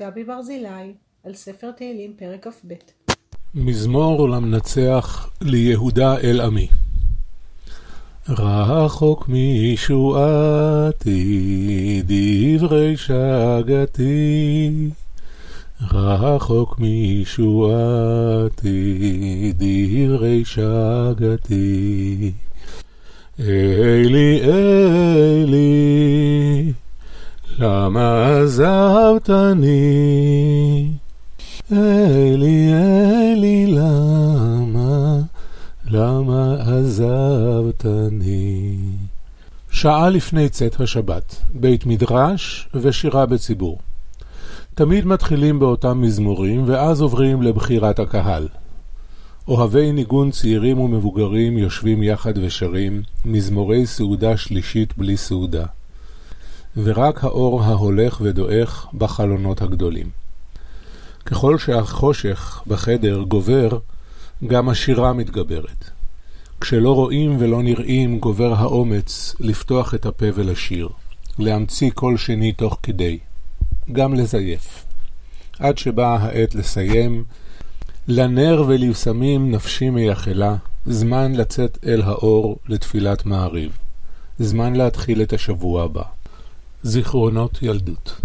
גבי ברזילי, על ספר תהילים פרק כ"ב. מזמור למנצח ליהודה אל עמי. רחוק מישועתי דברי שגתי, רחוק מישועתי דברי שגתי. אלי אלי למה עזבתני? אלי, אלי, למה, למה עזבתני? שעה לפני צאת השבת, בית מדרש ושירה בציבור. תמיד מתחילים באותם מזמורים, ואז עוברים לבחירת הקהל. אוהבי ניגון צעירים ומבוגרים יושבים יחד ושרים, מזמורי סעודה שלישית בלי סעודה. ורק האור ההולך ודועך בחלונות הגדולים. ככל שהחושך בחדר גובר, גם השירה מתגברת. כשלא רואים ולא נראים, גובר האומץ לפתוח את הפה ולשיר, להמציא קול שני תוך כדי, גם לזייף. עד שבאה העת לסיים, לנר ולבשמים נפשי מייחלה, זמן לצאת אל האור לתפילת מעריב, זמן להתחיל את השבוע הבא. זיכרונות ילדות